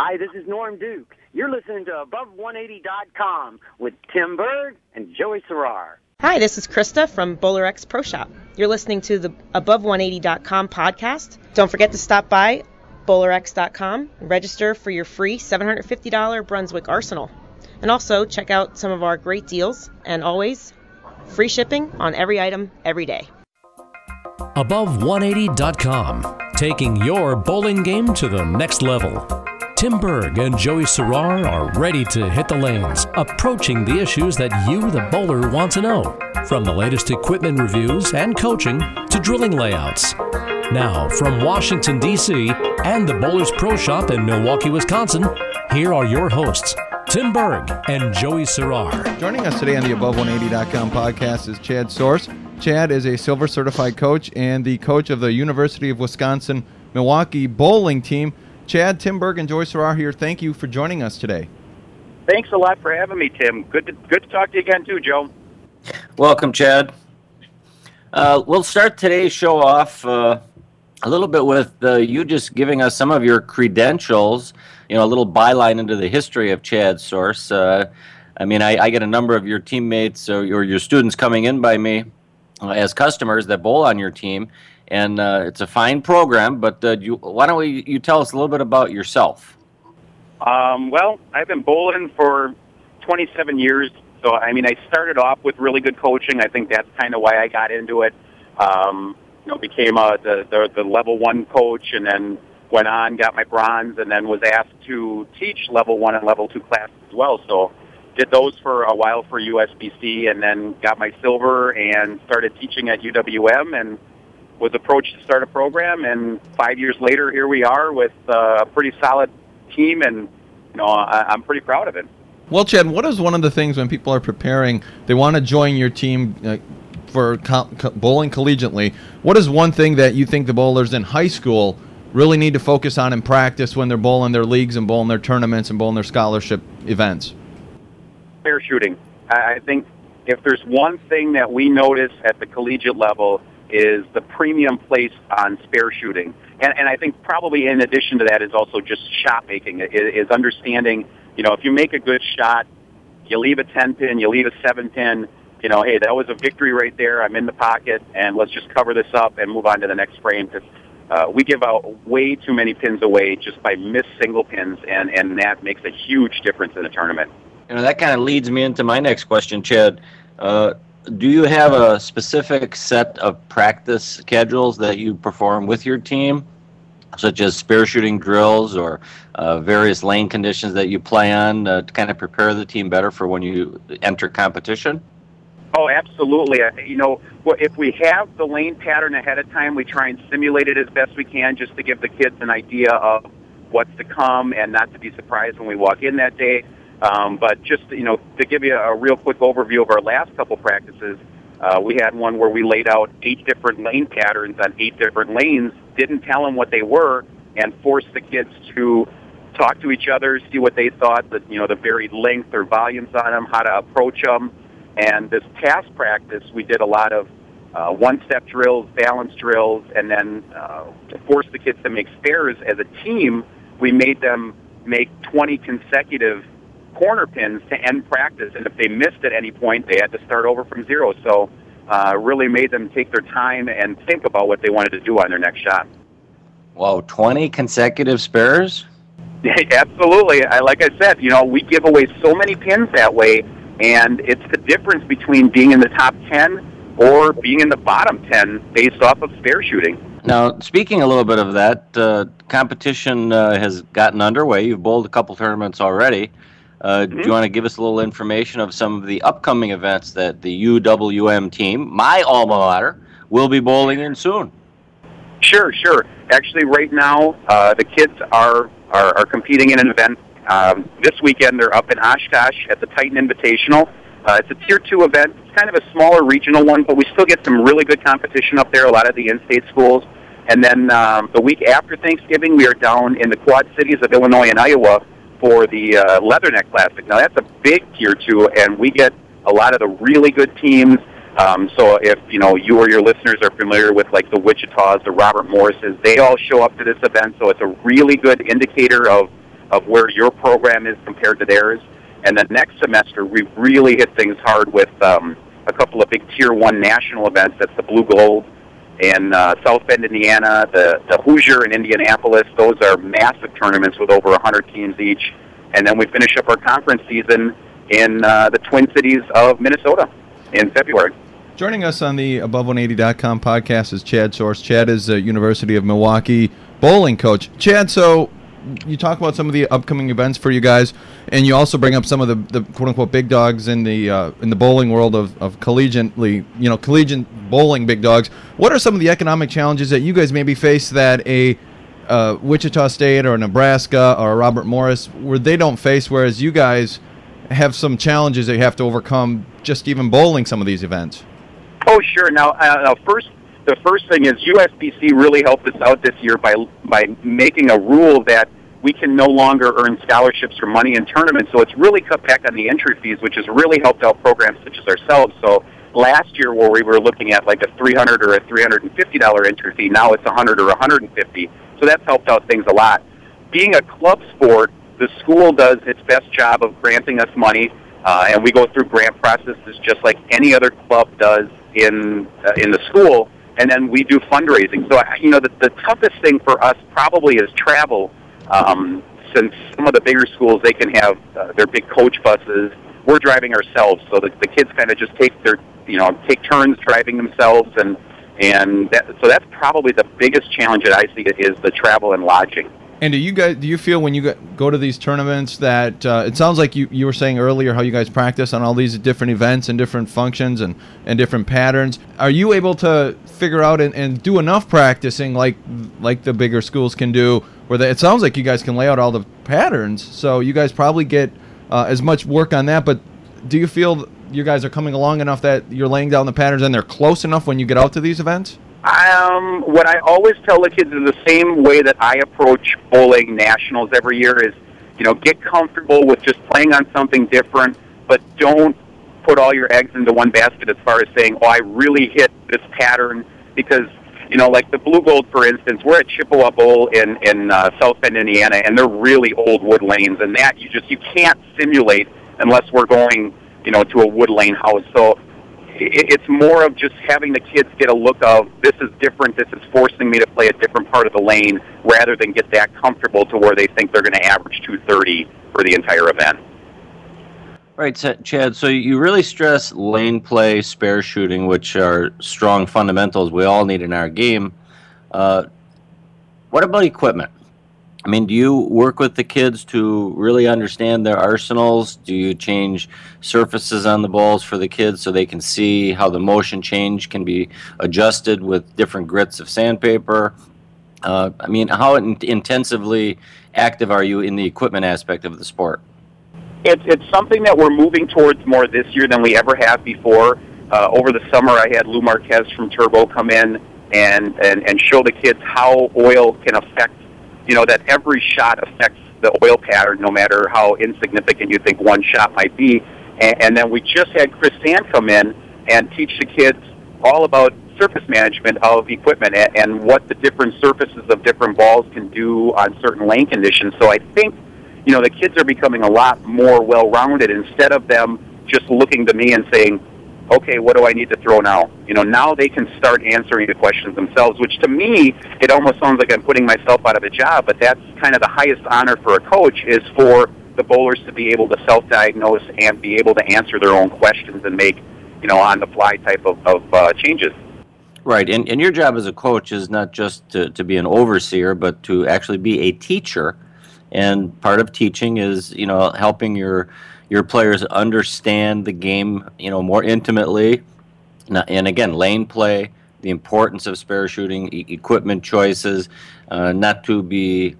Hi, this is Norm Duke. You're listening to Above180.com with Tim Berg and Joey Serrar. Hi, this is Krista from BowlerX Pro Shop. You're listening to the Above180.com podcast. Don't forget to stop by bowlerx.com and register for your free $750 Brunswick Arsenal. And also check out some of our great deals and always free shipping on every item every day. Above180.com, taking your bowling game to the next level. Tim Berg and Joey Serrar are ready to hit the lanes, approaching the issues that you, the bowler, want to know. From the latest equipment reviews and coaching to drilling layouts. Now, from Washington, D.C. and the Bowlers Pro Shop in Milwaukee, Wisconsin, here are your hosts, Tim Berg and Joey Serrar. Joining us today on the Above180.com podcast is Chad Sorce. Chad is a silver certified coach and the coach of the University of Wisconsin Milwaukee bowling team. Chad, Tim Berg, and Joey Serrar here. Thank you for joining us today. Thanks a lot for having me, Tim. Good to good to talk to you again, too, Joe. Welcome, Chad. Uh, we'll start today's show off uh, a little bit with uh, you just giving us some of your credentials. You know, a little byline into the history of Chad Sorce. Uh, I mean, I, I, get a number of your teammates or your, your students coming in by me uh, as customers that bowl on your team, and uh, it's a fine program. But uh, you, why don't we, you tell us a little bit about yourself? Um, well, I've been bowling for 27 years. So, I mean, I started off with really good coaching. I think that's kind of why I got into it. Um, you know, became a, the, the, the level one coach and then went on, got my bronze, and then was asked to teach level one and level two classes as well. So, did those for a while for USBC and then got my silver and started teaching at UWM and was approached to start a program, and five years later, here we are with uh, a pretty solid team, and you know I, I'm pretty proud of it. Well, Chad, what is one of the things when people are preparing, they want to join your team uh, for co- co- bowling collegiately? What is one thing that you think the bowlers in high school really need to focus on in practice when they're bowling their leagues and bowling their tournaments and bowling their scholarship events? Spare shooting. I think if there's one thing that we notice at the collegiate level is the premium placed on spare shooting. And, and I think probably in addition to that is also just shot making, is understanding, you know, if you make a good shot, you leave a 10 pin, you leave a 7 pin, you know, hey, that was a victory right there. I'm in the pocket, and let's just cover this up and move on to the next frame. Because uh, we give out way too many pins away just by missed single pins, and, and that makes a huge difference in a tournament. You know, that kind of leads me into my next question, Chad. Uh, do you have a specific set of practice schedules that you perform with your team, such as spare shooting drills or uh, various lane conditions that you play on uh, to kind of prepare the team better for when you enter competition? Oh, absolutely. You know, if we have the lane pattern ahead of time, we try and simulate it as best we can just to give the kids an idea of what's to come and not to be surprised when we walk in that day. Um, but just you know, to give you a, real quick overview of our last couple practices, uh, we had one where we laid out eight different lane patterns on eight different lanes, didn't tell them what they were, and forced the kids to talk to each other, see what they thought, the you know the varied length or volumes on them, how to approach them. And this past practice, we did a lot of uh, one-step drills, balance drills, and then uh, to force the kids to make spares as a team, we made them make 20 consecutive corner pins to end practice, and if they missed at any point, they had to start over from zero. So, uh, really made them take their time and think about what they wanted to do on their next shot. Wow, 20 consecutive spares? Absolutely. I, like I said, you know, we give away so many pins that way, and it's the difference between being in the top 10 or being in the bottom 10 based off of spare shooting. Now, speaking a little bit of that, uh, competition uh, has gotten underway. You've bowled a couple tournaments already. Uh, mm-hmm. Do you want to give us a little information of some of the upcoming events that the UWM team, my alma mater, will be bowling in soon? Sure, sure. Actually, right now, uh, the kids are, are, are competing in an event. Um, this weekend, they're up in Oshkosh at the Titan Invitational. Uh, it's a Tier 2 event. It's kind of a smaller regional one, but we still get some really good competition up there, a lot of the in-state schools. And then um, the week after Thanksgiving, we are down in the Quad Cities of Illinois and Iowa for the uh, Leatherneck Classic. Now that's a big tier two, and we get a lot of the really good teams. Um, so if you know you or your listeners are familiar with like the Wichitas, the Robert Morrises, they all show up to this event. So it's a really good indicator of of where your program is compared to theirs. And then next semester, we really hit things hard with um, a couple of big Tier 1 national events. That's the Blue Gold in uh, South Bend, Indiana, the, the Hoosier in Indianapolis. Those are massive tournaments with over 100 teams each. And then we finish up our conference season in uh, the Twin Cities of Minnesota in February. Joining us on the Above180.com podcast is Chad Sorce. Chad is a University of Milwaukee bowling coach. Chad, so you talk about some of the upcoming events for you guys, and you also bring up some of the, the quote unquote big dogs in the uh, in the bowling world of, of collegiately, you know, collegiate bowling big dogs. What are some of the economic challenges that you guys maybe face that a uh, Wichita State or Nebraska or Robert Morris where they don't face, whereas you guys have some challenges that you have to overcome just even bowling some of these events? Oh, sure. Now, uh, now first, the first thing is USBC really helped us out this year by by making a rule that we can no longer earn scholarships or money in tournaments. So it's really cut back on the entry fees, which has really helped out programs such as ourselves. So last year, where we were looking at like a 300 or a 350 dollar entry fee, now it's a 100 or a 150. So that's helped out things a lot. Being a club sport, the school does its best job of granting us money, uh, and we go through grant processes just like any other club does in uh, in the school. And then we do fundraising. So you know, the, the toughest thing for us probably is travel. Um, since some of the bigger schools they can have uh, their big coach buses, we're driving ourselves. So the, the kids kind of just take their you know take turns driving themselves, and and that, so that's probably the biggest challenge that I see is the travel and lodging. And do you guys do you feel when you go to these tournaments that uh, it sounds like you, you were saying earlier how you guys practice on all these different events and different functions and, and different patterns? Are you able to figure out and, and do enough practicing like like the bigger schools can do? Where they, it sounds like you guys can lay out all the patterns, so you guys probably get uh, as much work on that. But do you feel you guys are coming along enough that you're laying down the patterns and they're close enough when you get out to these events? Um, what I always tell the kids is the same way that I approach bowling nationals every year is, you know, get comfortable with just playing on something different, but don't put all your eggs into one basket as far as saying, oh, I really hit this pattern because, you know, like the Blue Gold, for instance, we're at Chippewa Bowl in in uh, South Bend, Indiana, and they're really old wood lanes, and that you just you can't simulate unless we're going, you know, to a wood lane house. So it's more of just having the kids get a look of this is different, this is forcing me to play a different part of the lane, rather than get that comfortable to where they think they're going to average 230 for the entire event. Right, Chad. So you really stress lane play, spare shooting, which are strong fundamentals we all need in our game. Uh, what about equipment? I mean, do you work with the kids to really understand their arsenals? Do you change surfaces on the balls for the kids so they can see how the motion change can be adjusted with different grits of sandpaper? Uh, I mean, how in- intensively active are you in the equipment aspect of the sport? It's, it's something that we're moving towards more this year than we ever have before. Uh, over the summer, I had Lou Marquez from Turbo come in and, and, and show the kids how oil can affect you know that every shot affects the oil pattern, no matter how insignificant you think one shot might be. And, and then we just had Chris Sand come in and teach the kids all about surface management of equipment and, and what the different surfaces of different balls can do on certain lane conditions. So I think, you know, the kids are becoming a lot more well-rounded instead of them just looking to me and saying, okay, what do I need to throw now? You know, now they can start answering the questions themselves, which to me, it almost sounds like I'm putting myself out of a job, but that's kind of the highest honor for a coach is for the bowlers to be able to self-diagnose and be able to answer their own questions and make, you know, on-the-fly type of, of uh, changes. Right, and, and your job as a coach is not just to, to be an overseer, but to actually be a teacher. And part of teaching is, you know, helping your your players understand the game, you know, more intimately. And again, lane play, the importance of spare shooting, e- equipment choices, uh, not to be,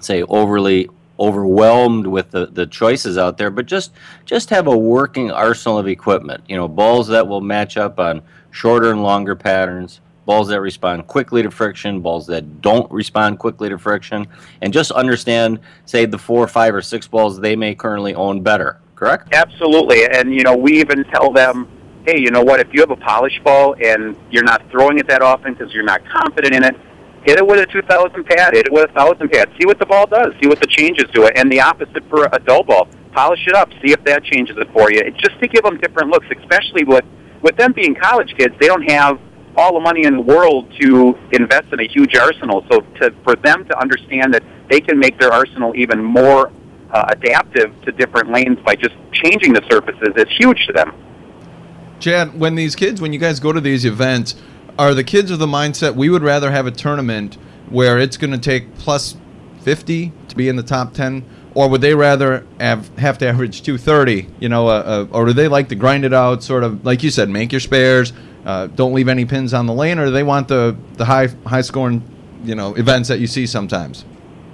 say, overly overwhelmed with the, the choices out there, but just just have a working arsenal of equipment. You know, balls that will match up on shorter and longer patterns, balls that respond quickly to friction, balls that don't respond quickly to friction, and just understand, say, the four, five, or six balls they may currently own better. Correct? Absolutely. And, you know, we even tell them, hey, you know what, if you have a polish ball and you're not throwing it that often because you're not confident in it, hit it with a 2,000 pad, hit it with a 1,000 pad, see what the ball does, see what the changes do it, and the opposite for a dull ball. Polish it up, see if that changes it for you. Just to give them different looks, especially with with them being college kids. They don't have all the money in the world to invest in a huge arsenal. So to, for them to understand that they can make their arsenal even more uh, adaptive to different lanes by just changing the surfaces is huge to them. Chad, when these kids, when you guys go to these events, are the kids of the mindset we would rather have a tournament where it's going to take plus 50 to be in the top 10 or would they rather have, have to average 230 you know uh, uh, or do they like to grind it out sort of like you said make your spares uh, don't leave any pins on the lane or they want the, the high high scoring you know events that you see sometimes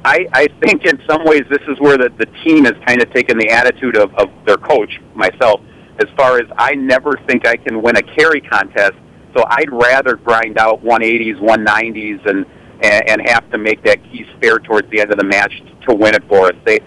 I, I think in some ways this is where the, the team has kind of taken the attitude of, of their coach, myself, as far as I never think I can win a carry contest so I'd rather grind out 180s, 190s, and and, and have to make that key spare towards the end of the match to win it for us. They,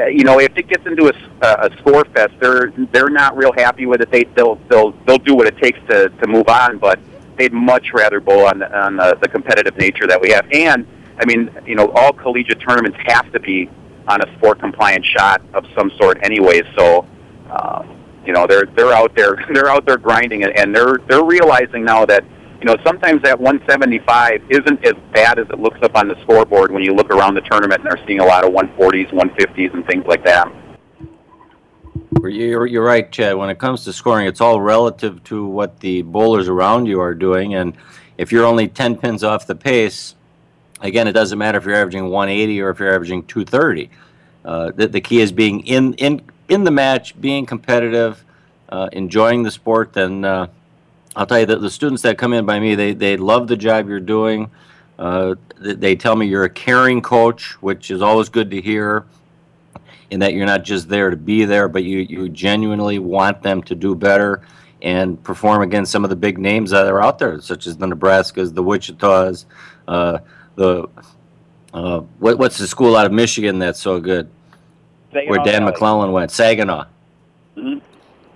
they you know, if it gets into a, a score fest, they're they're not real happy with it. They they'll they'll they'll do what it takes to to move on, but they'd much rather bowl on on the, the competitive nature that we have. And I mean, you know, all collegiate tournaments have to be on a sport compliant shot of some sort, anyway. So. Uh, you know they're they're out there they're out there grinding it and they're they're realizing now that you know sometimes that 175 isn't as bad as it looks up on the scoreboard when you look around the tournament and they're seeing a lot of 140s 150s and things like that. You're, you're right chad. When it comes to scoring it's all relative to what the bowlers around you are doing. And if you're only 10 pins off the pace again it doesn't matter if you're averaging 180 or if you're averaging 230 uh, the, the key is being in in in the match, being competitive, uh, enjoying the sport, then uh, I'll tell you that the students that come in by me, they, they love the job you're doing. Uh, they tell me you're a caring coach, which is always good to hear, and that you're not just there to be there, but you, you genuinely want them to do better and perform against some of the big names that are out there, such as the Nebraskas, the Wichitas, uh, the uh, what, what's the school out of Michigan that's so good? Saginaw where Dan Valley. McClellan went, Saginaw. Mm-hmm.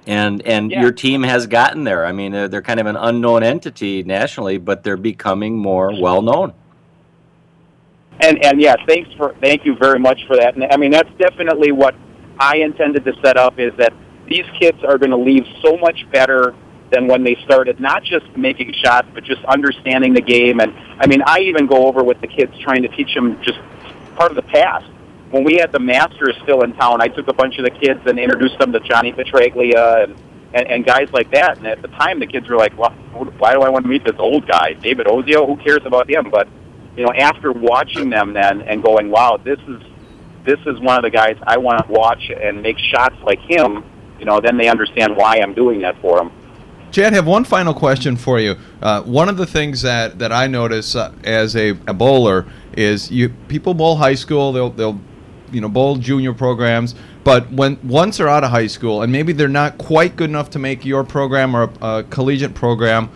And and yeah. your team has gotten there. I mean, they're, they're kind of an unknown entity nationally, but they're becoming more well known. And and yeah, thanks for thank you very much for that. And I mean, that's definitely what I intended to set up is that these kids are going to leave so much better than when they started, not just making shots, but just understanding the game. And I mean, I even go over with the kids trying to teach them just part of the past when we had the Masters still in town, I took a bunch of the kids and introduced them to Johnny Petraglia and, and, and guys like that. And at the time, the kids were like, well, why do I want to meet this old guy? David Ozio? Who cares about him? But, you know, after watching them then and going, wow, this is this is one of the guys I want to watch and make shots like him, you know, then they understand why I'm doing that for them. Chad, I have one final question for you. Uh, one of the things that, that I notice uh, as a, a bowler is you people bowl high school, they'll they'll you know bowl junior programs but when once they're out of high school and maybe they're not quite good enough to make your program or a, a collegiate program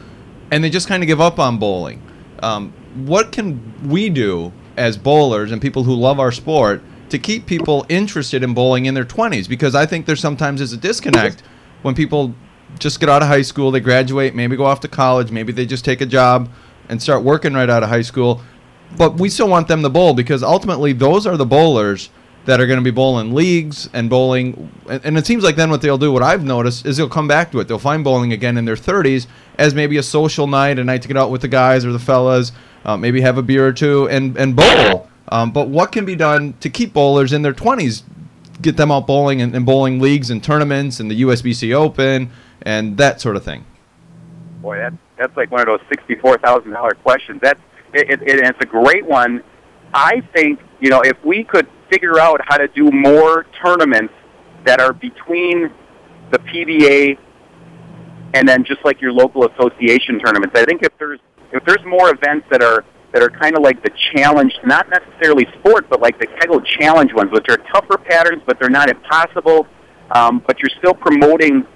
and they just kind of give up on bowling um, what can we do as bowlers and people who love our sport to keep people interested in bowling in their 20s because i think there sometimes is a disconnect when people just get out of high school they graduate maybe go off to college maybe they just take a job and start working right out of high school. But we still want them to bowl because ultimately those are the bowlers that are going to be bowling leagues and bowling. And it seems like then what they'll do, what I've noticed, is they'll come back to it. They'll find bowling again in their 30s as maybe a social night, a night to get out with the guys or the fellas, uh, maybe have a beer or two and, and bowl. Um, but what can be done to keep bowlers in their 20s, get them out bowling and, and bowling leagues and tournaments and the USBC Open and that sort of thing? Boy, that's, that's like one of those $64,000 questions. That's, it, it, it's a great one. I think, you know, if we could figure out how to do more tournaments that are between the PBA and then just like your local association tournaments. I think if there's if there's more events that are that are kind of like the challenge, not necessarily sport, but like the Kegel challenge ones, which are tougher patterns, but they're not impossible. Um, but you're still promoting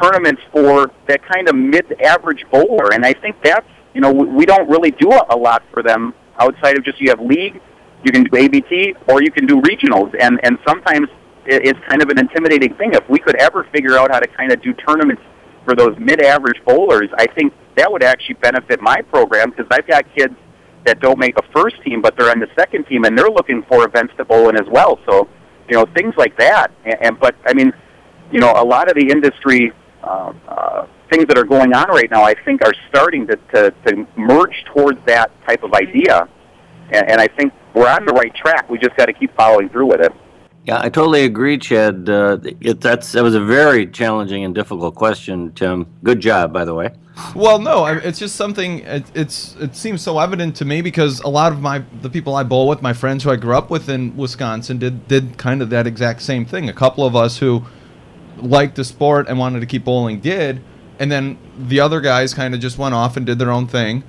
tournaments for that kind of mid-average bowler, and I think that's you know we don't really do a lot for them outside of just you have league you can do ABT or you can do regionals, and and sometimes it's kind of an intimidating thing. If we could ever figure out how to kind of do tournaments for those mid-average bowlers, I think that would actually benefit my program because I've got kids that don't make a first team, but they're on the second team, and they're looking for events to bowl in as well. So, you know, things like that. And, and but I mean, you know, a lot of the industry uh, uh, things that are going on right now, I think, are starting to, to, to merge towards that type of idea. And, and I think we're on the right track. We just got to keep following through with it. Yeah, I totally agree, Chad. Uh, it, that's that was a very challenging and difficult question, Tim. Good job, by the way. Well, no, it's just something. It, it's it seems so evident to me because a lot of my the people I bowl with, my friends who I grew up with in Wisconsin, did did kind of that exact same thing. A couple of us who liked the sport and wanted to keep bowling did, and then the other guys kind of just went off and did their own thing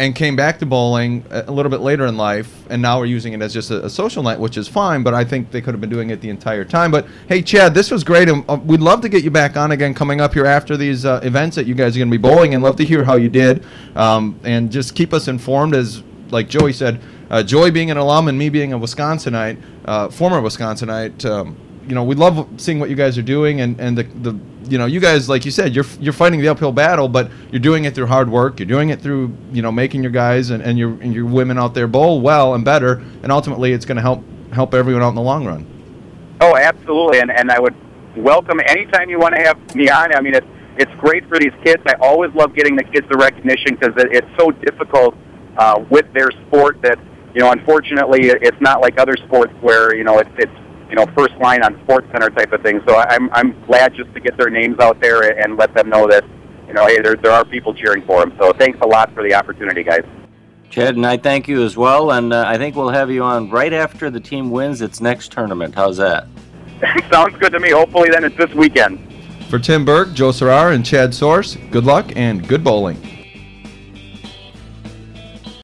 and came back to bowling a little bit later in life, and now we're using it as just a, a, social night, which is fine. But I think they could have been doing it the entire time. But hey, Chad, this was great, and uh, we'd love to get you back on again coming up here after these uh, events that you guys are going to be bowling, and love to hear how you did, um, and just keep us informed. As like Joey said, uh, Joey being an alum and me being a Wisconsinite, uh, former Wisconsinite. Um, you know, we love seeing what you guys are doing, and, and the, the you know, you guys, like you said, you're you're fighting the uphill battle, but you're doing it through hard work. You're doing it through you know making your guys and, and your and your women out there bowl well and better, and ultimately it's going to help help everyone out in the long run. Oh, absolutely, and and I would welcome anytime you want to have me on. I mean, it's it's great for these kids. I always love getting the kids the recognition because it, it's so difficult uh, with their sport that you know, unfortunately, it's not like other sports where you know it's it's you know, first line on Sports Center type of thing. So I'm I'm glad just to get their names out there and let them know that you know, hey, there there are people cheering for them. So thanks a lot for the opportunity, guys. Chad and I thank you as well, and uh, I think we'll have you on right after the team wins its next tournament. How's that? Sounds good to me. Hopefully, then it's this weekend. For Tim Berg, Joe Serrar, and Chad Sorce, good luck and good bowling.